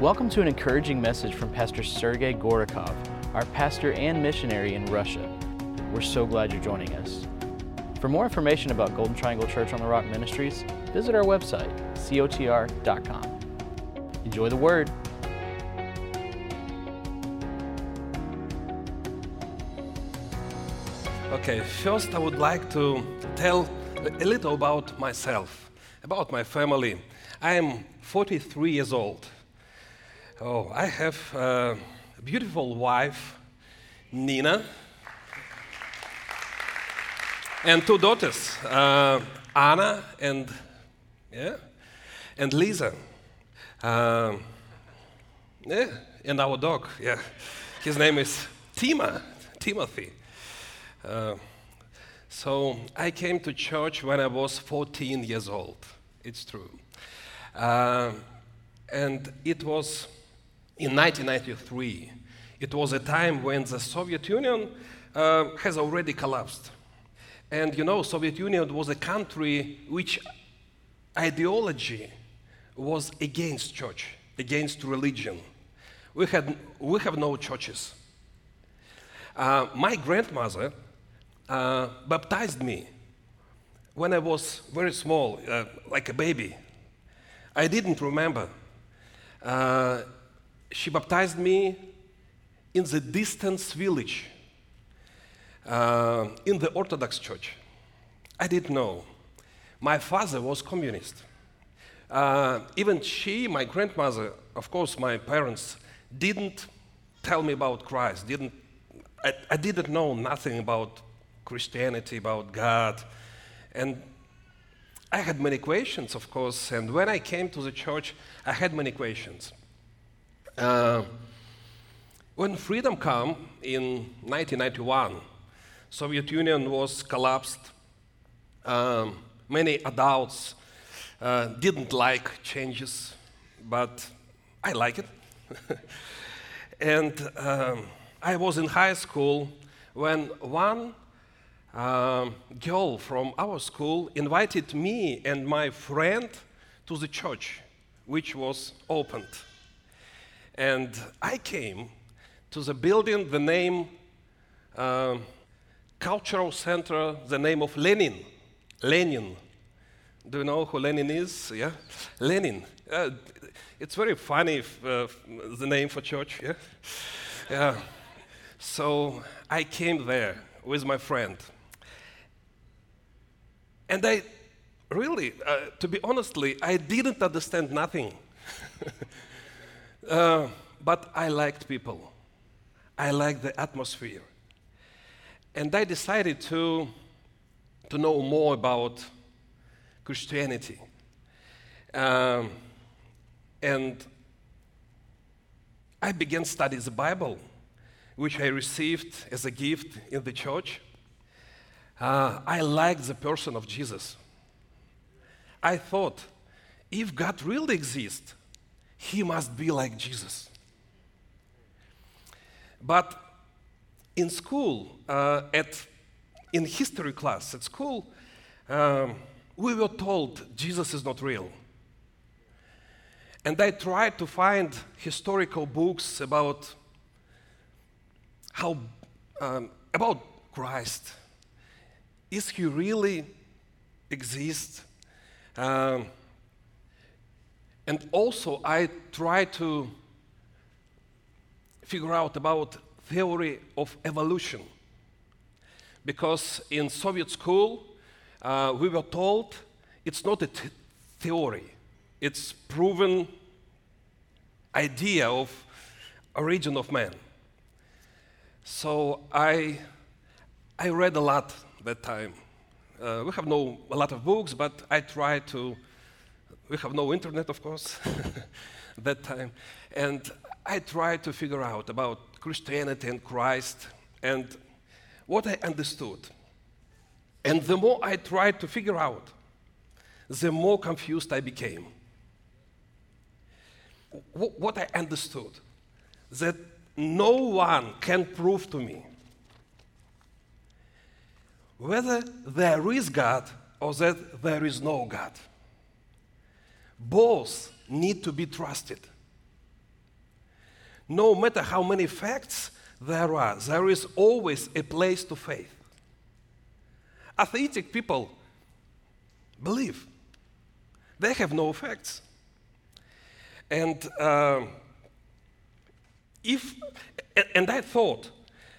Welcome to an encouraging message from Pastor Sergei Gorakov, our pastor and missionary in Russia. We're so glad you're joining us. For more information about Golden Triangle Church on the Rock Ministries, visit our website, cotr.com. Enjoy the word. Okay, first I would like to tell a little about myself, about my family. I am 43 years old. Oh, I have a beautiful wife, Nina, and two daughters, uh, Anna and yeah, and Lisa. Uh, yeah, and our dog. Yeah, his name is Tima, Timothy. Uh, so I came to church when I was 14 years old. It's true. Uh, and it was in 1993. It was a time when the Soviet Union uh, has already collapsed. And you know, Soviet Union was a country which ideology was against church, against religion. We, had, we have no churches. Uh, my grandmother uh, baptized me when I was very small, uh, like a baby. I didn't remember. She baptized me in the distant village, uh, in the Orthodox Church. I didn't know. My father was communist. Uh, even she, my grandmother, of course, my parents, didn't tell me about Christ. Didn't, I, I didn't know nothing about Christianity, about God. And I had many questions, of course, and when I came to the church, I had many questions. Uh, when freedom came in 1991, Soviet Union was collapsed. Um, many adults uh, didn't like changes, but I like it. and um, I was in high school when one um, girl from our school invited me and my friend to the church, which was opened. And I came to the building, the name uh, Cultural Center, the name of Lenin. Lenin. Do you know who Lenin is? Yeah? Lenin. Uh, it's very funny, if, uh, the name for church, yeah? yeah. So I came there with my friend. And I really, uh, to be honestly, I didn't understand nothing. uh, but I liked people. I liked the atmosphere. And I decided to, to know more about Christianity. Um, and I began studying the Bible, which I received as a gift in the church uh, I liked the person of Jesus. I thought, if God really exists, he must be like Jesus. But in school, uh, at, in history class at school, um, we were told Jesus is not real. And I tried to find historical books about how um, about Christ is he really exist? Um, and also, I try to figure out about theory of evolution because in Soviet school uh, we were told it's not a theory; it's proven idea of origin of man. So I I read a lot that time. Uh, we have no a lot of books, but I try to. We have no internet, of course, that time, and I tried to figure out about Christianity and Christ and what I understood. And the more I tried to figure out, the more confused I became. W- what I understood that no one can prove to me whether there is God or that there is no God. Both need to be trusted. no matter how many facts there are, there is always a place to faith. Atheistic people believe, they have no facts. And uh, if, and I thought,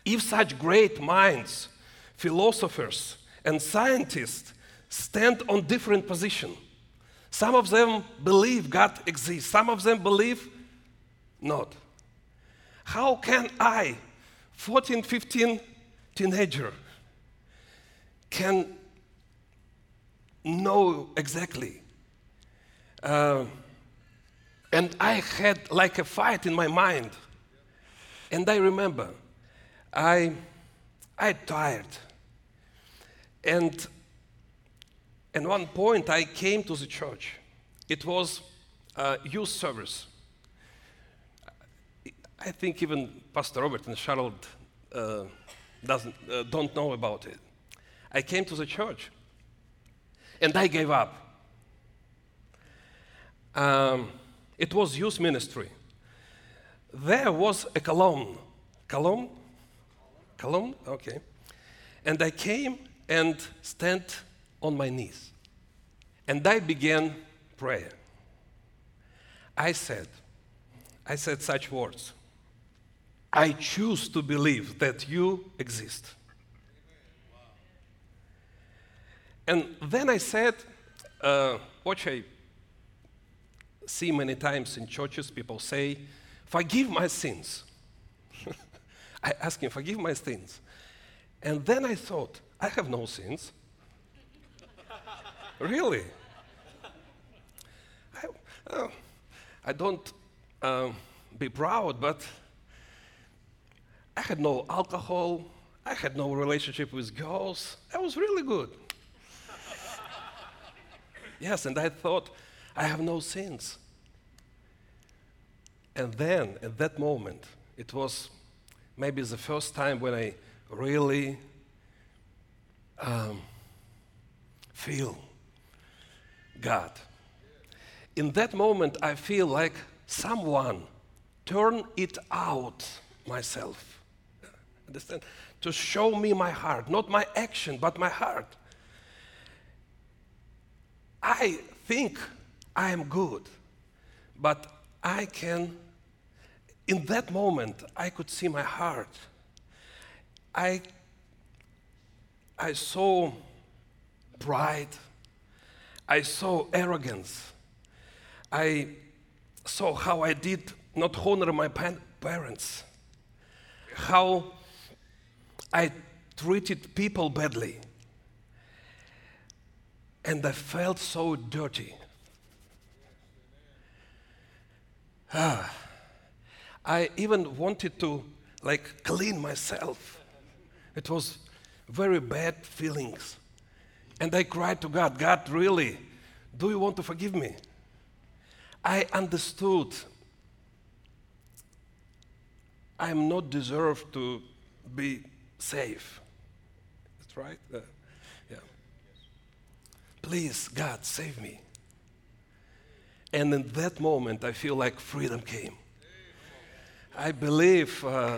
if such great minds, philosophers, and scientists stand on different positions, some of them believe God exists, some of them believe not. How can I, 14, 15 teenager, can know exactly? Uh, and I had like a fight in my mind. And I remember, I, I tired. And at one point, I came to the church. It was a youth service. I think even Pastor Robert and Charlotte uh, doesn't, uh, don't know about it. I came to the church and I gave up. Um, it was youth ministry. There was a column. Column? Column? Okay. And I came and stand on my knees. And I began prayer. I said, I said such words. I choose to believe that you exist. And then I said, uh, what I see many times in churches, people say, Forgive my sins. I ask him, Forgive my sins. And then I thought, I have no sins. Really? I, uh, I don't um, be proud, but I had no alcohol. I had no relationship with girls. I was really good. yes, and I thought, I have no sins. And then, at that moment, it was maybe the first time when I really um, feel God. In that moment, I feel like someone turn it out myself. Understand? To show me my heart, not my action, but my heart. I think I am good, but I can, in that moment, I could see my heart. I, I saw pride. I saw arrogance. I saw how I did not honor my parents, how I treated people badly. And I felt so dirty. Ah, I even wanted to like clean myself. It was very bad feelings. And I cried to God, God, really, do you want to forgive me? I understood I'm not deserved to be safe. That's right? Uh, yeah. Please, God, save me. And in that moment, I feel like freedom came. I believe uh,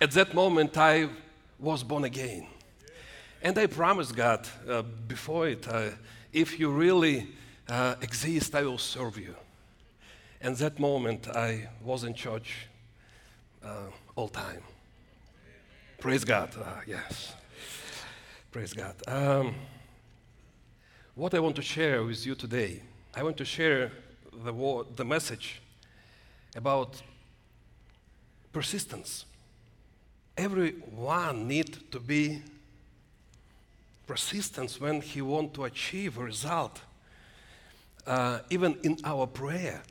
at that moment I was born again. And I promised God uh, before it, uh, if you really uh, exist, I will serve you. And that moment I was in church uh, all time. Praise God. Uh, yes. Praise God. Um, what I want to share with you today, I want to share the, word, the message about persistence. Everyone needs to be persistent when he want to achieve a result. Uh, even in our prayer,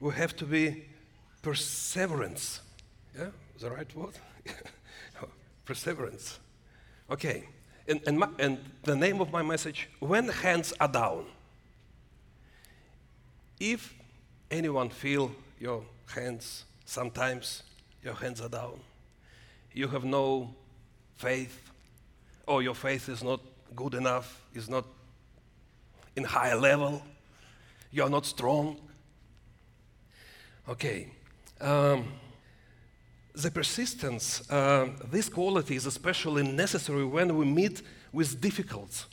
we have to be perseverance. Yeah, the right word? perseverance. Okay, and, and, my, and the name of my message when hands are down if anyone feel your hands sometimes your hands are down you have no faith or your faith is not good enough is not in higher level you're not strong Okay. Um, the persistence, uh, this quality is especially necessary when we meet with difficulties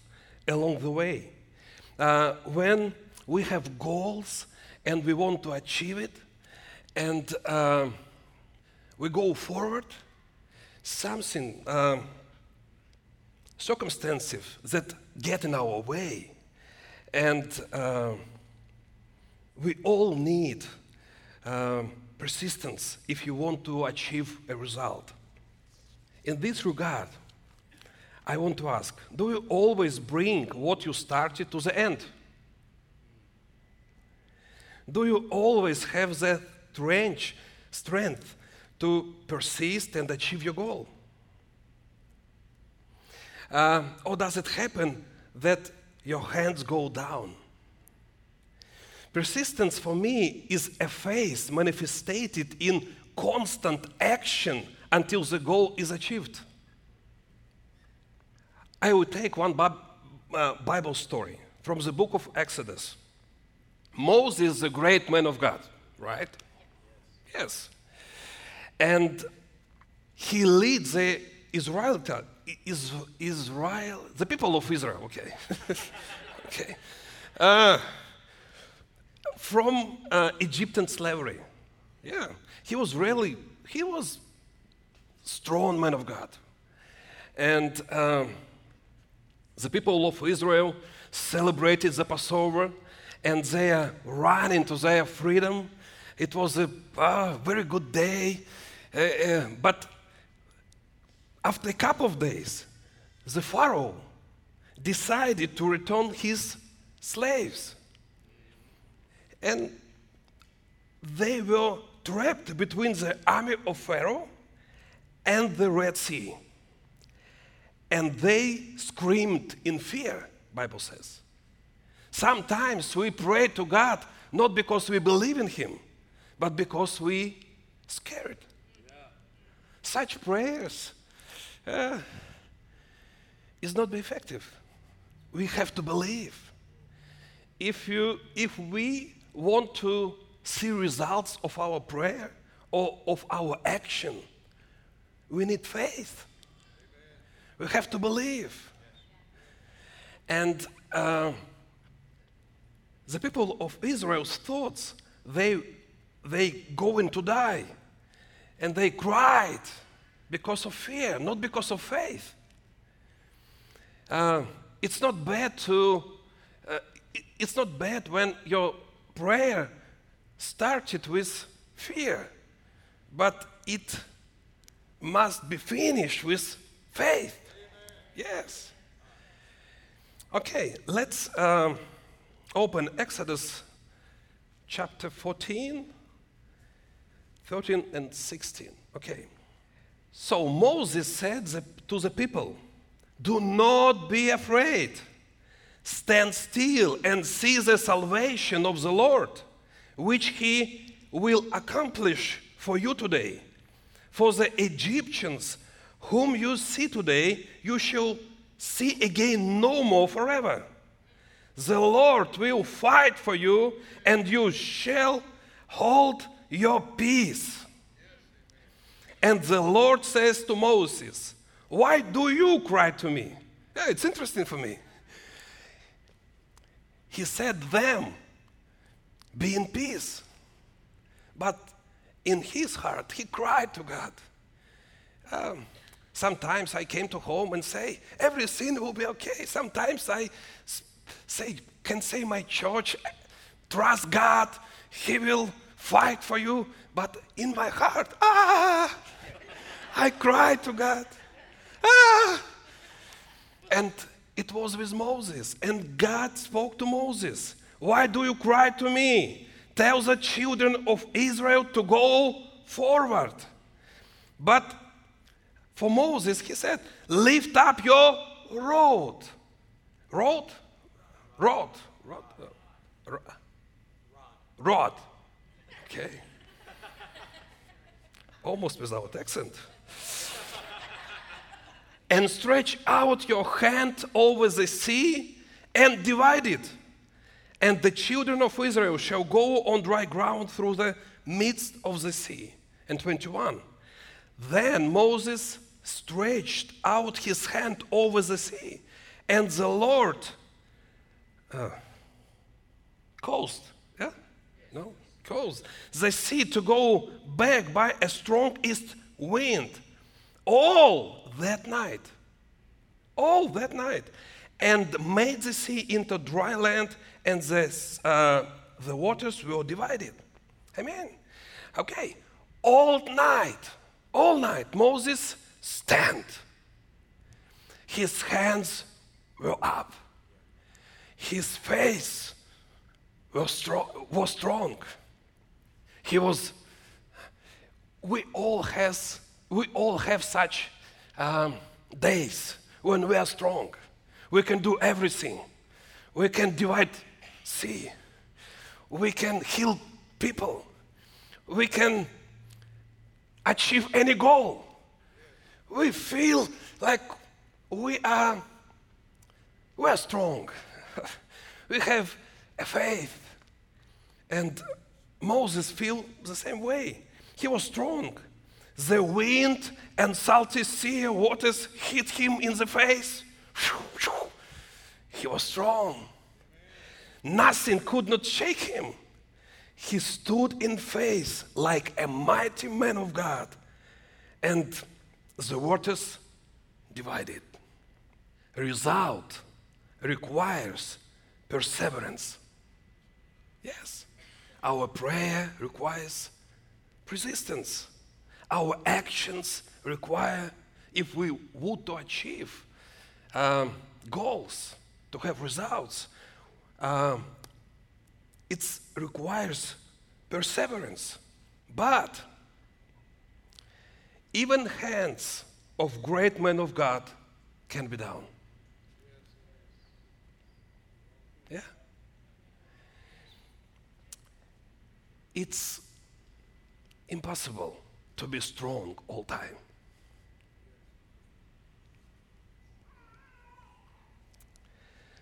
along the way. Uh, when we have goals and we want to achieve it, and uh, we go forward, something, uh, circumstances that get in our way, and uh, we all need um, persistence if you want to achieve a result. In this regard, I want to ask do you always bring what you started to the end? Do you always have that strength to persist and achieve your goal? Uh, or does it happen that your hands go down? Persistence for me is a faith manifested in constant action until the goal is achieved. I will take one uh, Bible story from the book of Exodus. Moses, the great man of God, right? Yes. And he leads the Israel, Israel, the people of Israel, okay. okay. Uh, from uh, Egyptian slavery. Yeah, he was really, he was strong man of God. And um, the people of Israel celebrated the Passover and they ran into their freedom. It was a uh, very good day. Uh, uh, but after a couple of days, the Pharaoh decided to return his slaves. And they were trapped between the army of Pharaoh and the Red Sea. And they screamed in fear, Bible says. Sometimes we pray to God not because we believe in Him, but because we scared. Such prayers uh, is not effective. We have to believe. If you, if we want to see results of our prayer or of our action, we need faith. We have to believe. And uh, the people of Israel's thoughts, they, they going to die. And they cried because of fear, not because of faith. Uh, it's not bad to, uh, it's not bad when your prayer started with fear, but it must be finished with faith. Yes. Okay, let's um, open Exodus chapter 14, 13, and 16. Okay. So Moses said to the people, Do not be afraid. Stand still and see the salvation of the Lord, which he will accomplish for you today. For the Egyptians whom you see today, you shall see again no more forever. The Lord will fight for you, and you shall hold your peace. And the Lord says to Moses, Why do you cry to me? Yeah, it's interesting for me. He said, Them, be in peace. But in his heart, he cried to God. Um, sometimes I came to home and say, everything will be okay. Sometimes I say, can say my church, trust God, He will fight for you. But in my heart, ah, I cried to God. Ah. And it was with Moses. And God spoke to Moses. Why do you cry to me? Tell the children of Israel to go forward. But for Moses, he said, Lift up your rod. Rod? Rod. Rod. Uh, rod. Okay. Almost without accent. and stretch out your hand over the sea and divide it. And the children of Israel shall go on dry ground through the midst of the sea. And 21. Then Moses stretched out his hand over the sea, and the Lord uh, caused, yeah? No, caused the sea to go back by a strong east wind all that night. All that night. And made the sea into dry land, and the, uh, the waters were divided. Amen. Okay. All night, all night, Moses stand. His hands were up. His face was strong. Was strong. He was. We all has. We all have such um, days when we are strong. We can do everything. We can divide sea. We can heal people. We can achieve any goal. We feel like we are we are strong. we have a faith. And Moses feel the same way. He was strong. The wind and salty sea waters hit him in the face. He was strong. Nothing could not shake him. He stood in faith like a mighty man of God, and the waters divided. Result requires perseverance. Yes, our prayer requires persistence. Our actions require, if we want to achieve um, goals, to have results, um, it requires perseverance. But even hands of great men of God can be down. Yeah. It's impossible to be strong all time.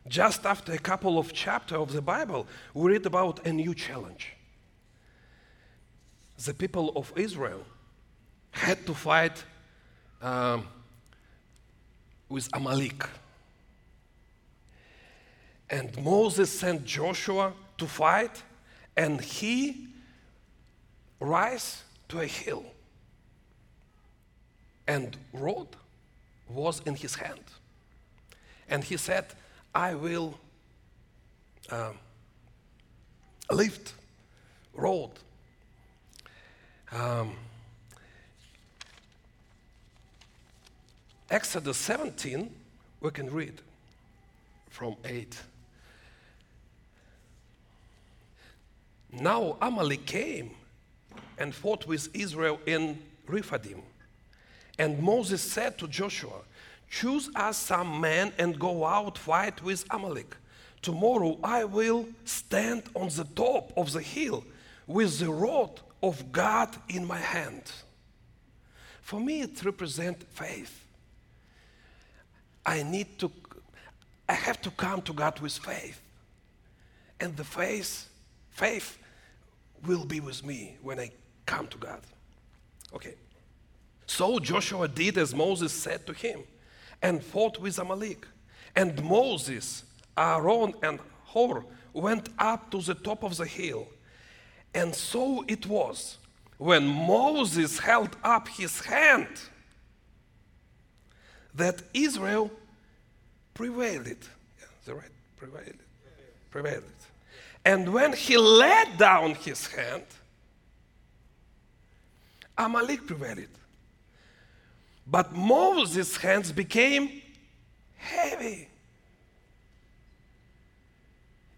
Just after a couple of chapters of the Bible, we read about a new challenge. The people of Israel had to fight um, with Amalek. And Moses sent Joshua to fight, and he rise to a hill. And rod was in his hand. And he said, I will uh, lift rod. Um, Exodus 17, we can read from 8. Now Amalek came and fought with Israel in Rephidim. And Moses said to Joshua, Choose us some men and go out fight with Amalek. Tomorrow I will stand on the top of the hill with the rod of God in my hand. For me, it represents faith. I need to, I have to come to God with faith. And the faith, faith will be with me when I come to God. Okay. So Joshua did as Moses said to him and fought with Amalek. And Moses, Aaron, and Hur went up to the top of the hill. And so it was when Moses held up his hand that Israel prevailed. Yeah, the right prevailed. Prevailed. And when he let down his hand, Amalek prevailed. But Moses' hands became heavy.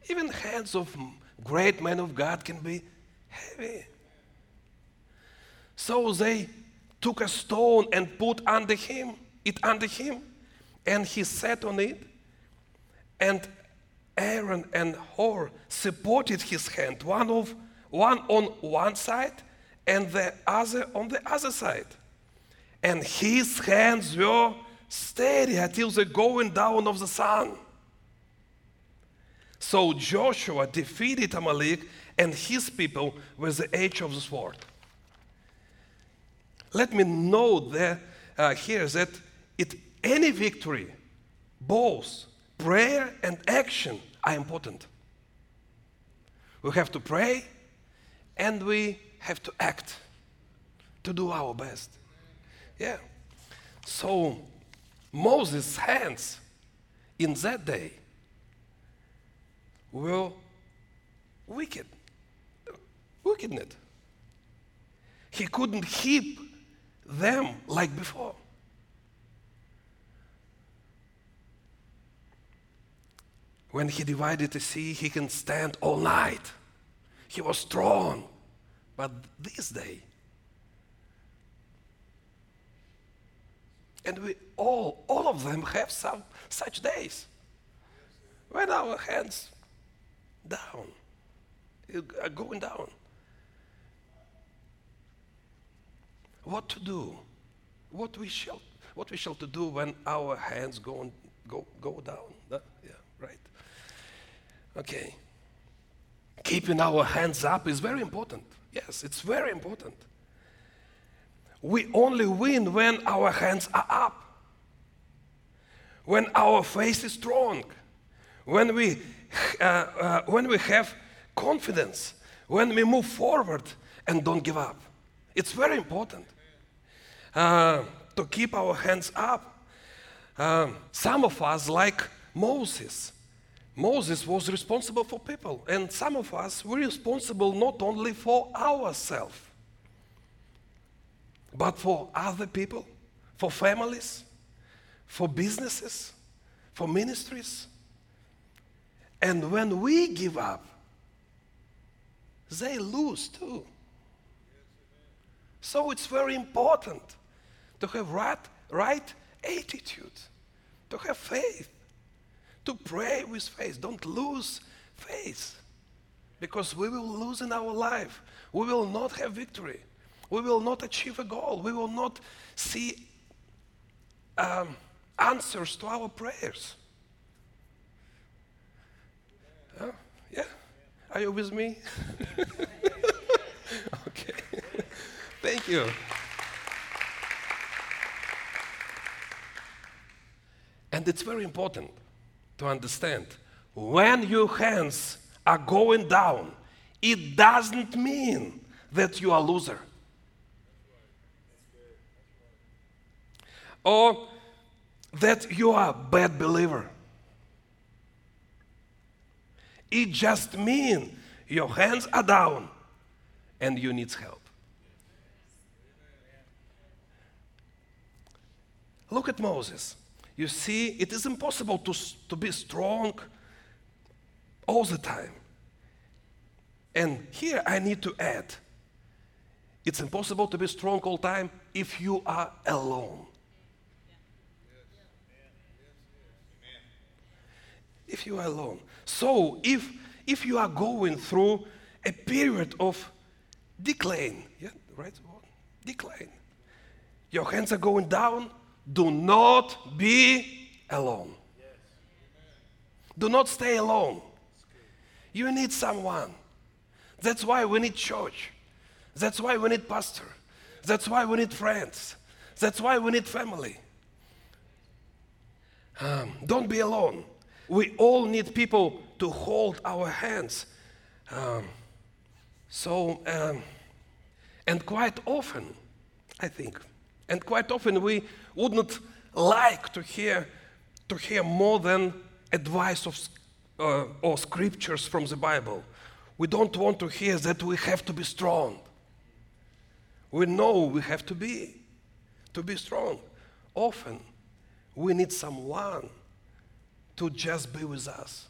Even hands of great men of God can be heavy. So they took a stone and put under him, it under him, and he sat on it. And Aaron and Hur supported his hand, one of one on one side and the other on the other side and his hands were steady until the going down of the sun. So Joshua defeated Amalek and his people with the edge of the sword. Let me note uh, here that it, any victory, both prayer and action are important. We have to pray and we have to act to do our best. Yeah. So Moses' hands in that day were wicked. Wickedness. He couldn't keep them like before. When he divided the sea, he can stand all night. He was strong. But this day, and we all, all of them have some such days when our hands down, are going down. What to do? What we shall, what we shall to do when our hands go, go, go down? That, yeah, right. Okay. Keeping our hands up is very important. Yes, it's very important. We only win when our hands are up, when our face is strong, when we, uh, uh, when we have confidence, when we move forward and don't give up. It's very important uh, to keep our hands up. Um, some of us, like Moses, Moses was responsible for people, and some of us were responsible not only for ourselves, but for other people, for families, for businesses, for ministries. And when we give up, they lose too. So it's very important to have right, right attitude, to have faith to pray with faith. Don't lose faith because we will lose in our life. We will not have victory. We will not achieve a goal. We will not see um, answers to our prayers. Yeah? Are you with me? okay. Thank you. And it's very important to understand. When your hands are going down, it doesn't mean that you are a loser. Or that you are a bad believer. It just means your hands are down and you need help. Look at Moses. You see, it is impossible to, to be strong all the time. And here I need to add it's impossible to be strong all time if you are alone. If you are alone. So if if you are going through a period of decline, yeah, right? Decline. Your hands are going down, do not be alone. Do not stay alone. You need someone. That's why we need church. That's why we need pastor. That's why we need friends. That's why we need family. Um, don't be alone. We all need people to hold our hands. Um, so, um, and quite often, I think, and quite often we wouldn't like to hear, to hear more than advice of, uh, or scriptures from the Bible. We don't want to hear that we have to be strong. We know we have to be, to be strong. Often we need someone to just be with us.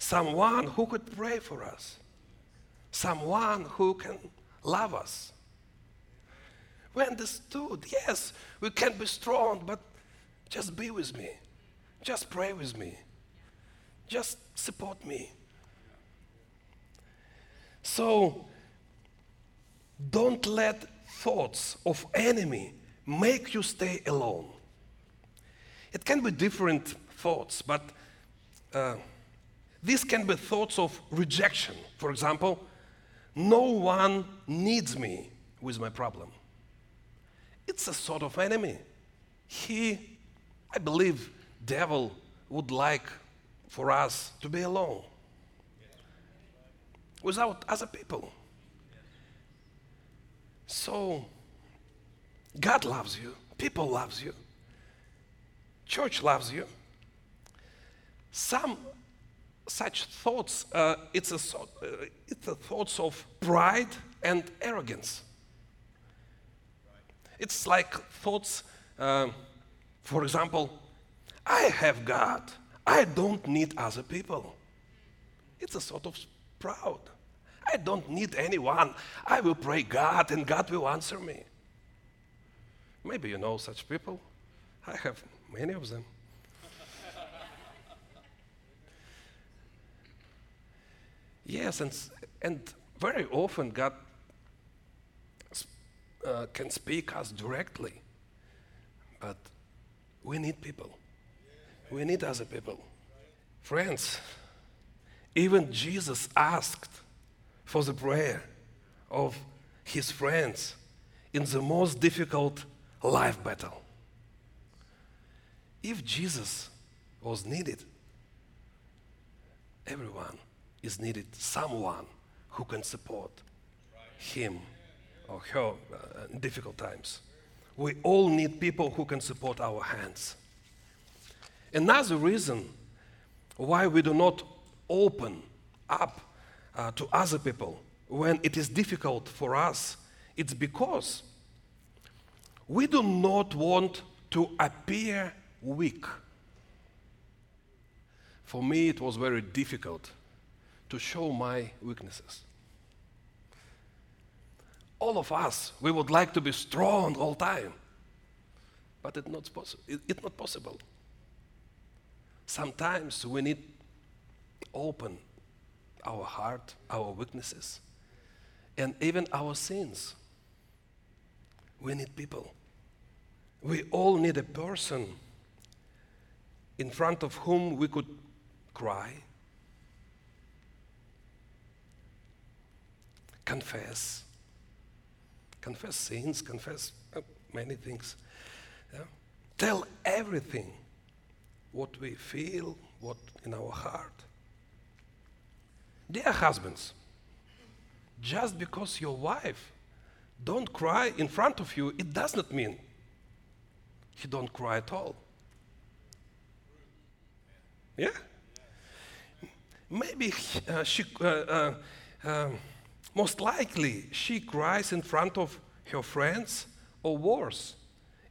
Someone who could pray for us. Someone who can love us. We understood, yes, we can be strong, but just be with me. Just pray with me. Just support me. So don't let thoughts of enemy make you stay alone. It can be different thoughts, but uh, These can be thoughts of rejection. For example, no one needs me with my problem. It's a sort of enemy. He, I believe, devil would like for us to be alone without other people. So God loves you, people loves you, church loves you. Some such thoughts, uh, it's, a, uh, it's a thoughts of pride and arrogance. It's like thoughts, uh, for example, I have God. I don't need other people. It's a sort of proud. I don't need anyone. I will pray God and God will answer me. Maybe you know such people. I have many of them. yes, and, and very often God uh, can speak us directly, but we need people. We need other people. Friends, even Jesus asked for the prayer of his friends in the most difficult life battle. If Jesus was needed, everyone is needed someone who can support him or her uh, difficult times. We all need people who can support our hands. Another reason why we do not open up uh, to other people when it is difficult for us, it's because we do not want to appear weak. For me, it was very difficult to show my weaknesses. All of us, we would like to be strong all time, but it's not, possi- it's not possible. Sometimes we need open our heart, our weaknesses, and even our sins. We need people. We all need a person in front of whom we could cry, confess, confess sins, confess uh, many things. Yeah? Tell everything what we feel, what in our heart. Dear husbands, just because your wife don't cry in front of you, it does not mean he don't cry at all. Yeah? Maybe uh, she, uh, uh, um, most likely, she cries in front of her friends or worse,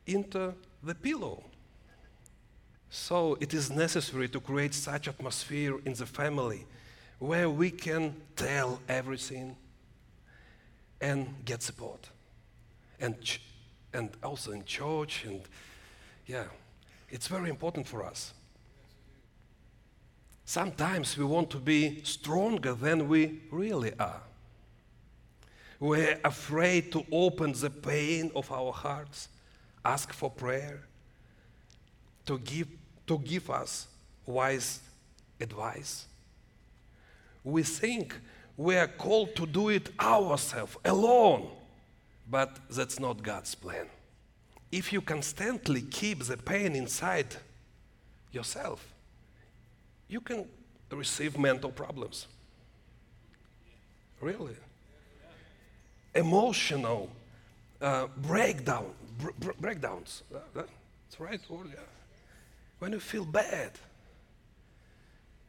into the pillow. So it is necessary to create such atmosphere in the family where we can tell everything and get support. And, ch- and also in church, and yeah, it's very important for us. Sometimes we want to be stronger than we really are. We're afraid to open the pain of our hearts, ask for prayer, to give, to give us wise advice. We think we are called to do it ourselves, alone, but that's not God's plan. If you constantly keep the pain inside yourself, you can receive mental problems. Really. Emotional uh, breakdown, br- br- breakdowns. Uh, that's right word, yeah. When you feel bad,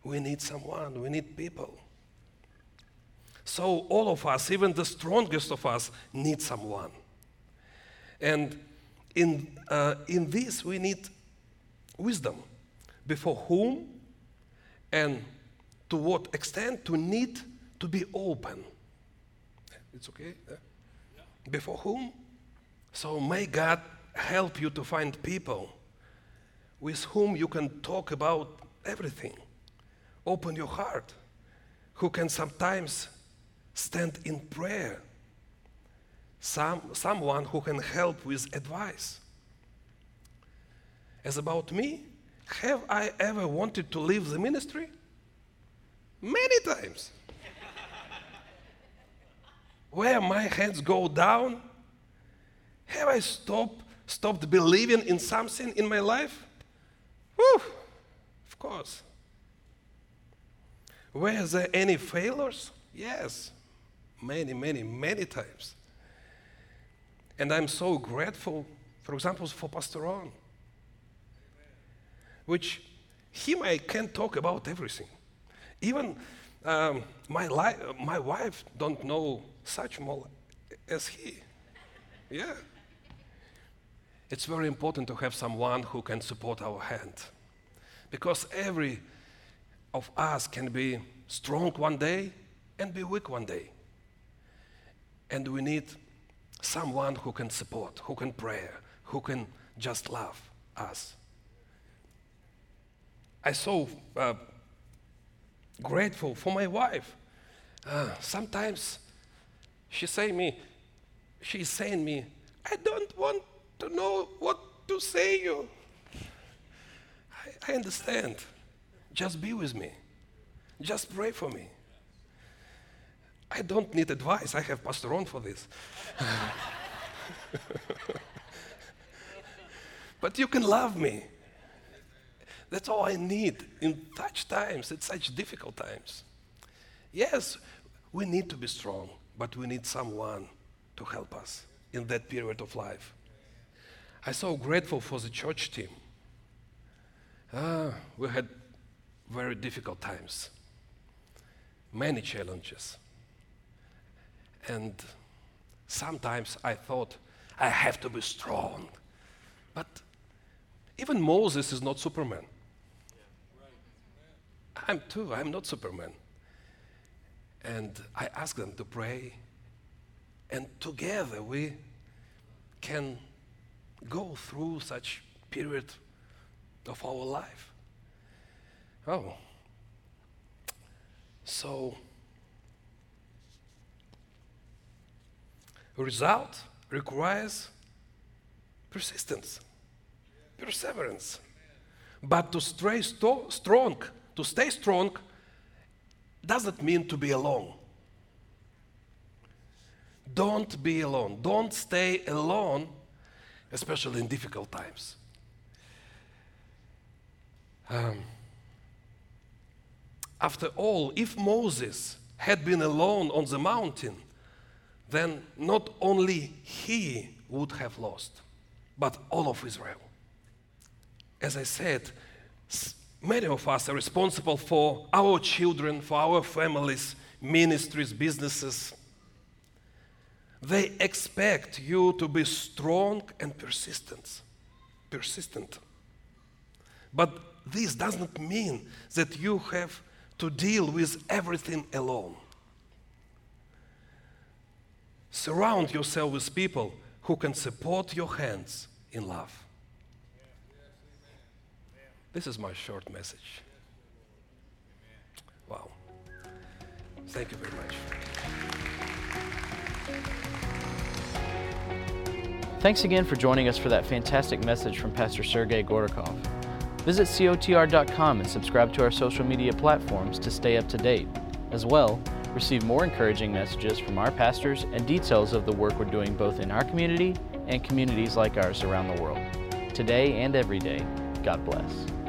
we need someone, we need people. So all of us, even the strongest of us, need someone. And in, uh, in this, we need wisdom. Before whom and to what extent to need to be open. It's okay? Yeah? Before whom? So may God help you to find people with whom you can talk about everything. Open your heart, who can sometimes stand in prayer. Some, someone who can help with advice. As about me, have I ever wanted to leave the ministry? Many times. Where my hands go down, have I stopped, stopped believing in something in my life? Whew, of course. Were there any failures? Yes, many, many, many times. And I'm so grateful, for example, for Pastor Ron, which him I can talk about everything. Even um, my, li- my wife don't know such more as he. Yeah. It's very important to have someone who can support our hand. Because every of us can be strong one day and be weak one day. And we need someone who can support, who can pray, who can just love us. I so uh, grateful for my wife. Uh, sometimes she say me, she's saying me, I don't want to know what to say you. I, I understand. Just be with me. Just pray for me. I don't need advice. I have Pastor Ron for this. but you can love me. That's all I need in such times, in such difficult times. Yes, we need to be strong, but we need someone to help us in that period of life. I'm so grateful for the church team. Ah, we had very difficult times, many challenges. And sometimes I thought, I have to be strong. But even Moses is not Superman. I'm too, I'm not Superman. And I ask them to pray, and together we can go through such period of our life. Oh. So, result requires persistence, perseverance. But to stay strong, to stay strong, doesn't mean to be alone. Don't be alone. Don't stay alone, especially in difficult times. Um, after all, if Moses had been alone on the mountain, then not only he would have lost, but all of Israel. As I said, many of us are responsible for our children, for our families, ministries, businesses. They expect you to be strong and persistent. Persistent. But this doesn't mean that you have to deal with everything alone. Surround yourself with people who can support your hands in love. This is my short message. Wow. Thank you very much. Thanks again for joining us for that fantastic message from Pastor Sergei Gordakov. Visit COTR.com and subscribe to our social media platforms to stay up to date. As well, receive more encouraging messages from our pastors and details of the work we're doing both in our community and communities like ours around the world. Today and every day, God bless.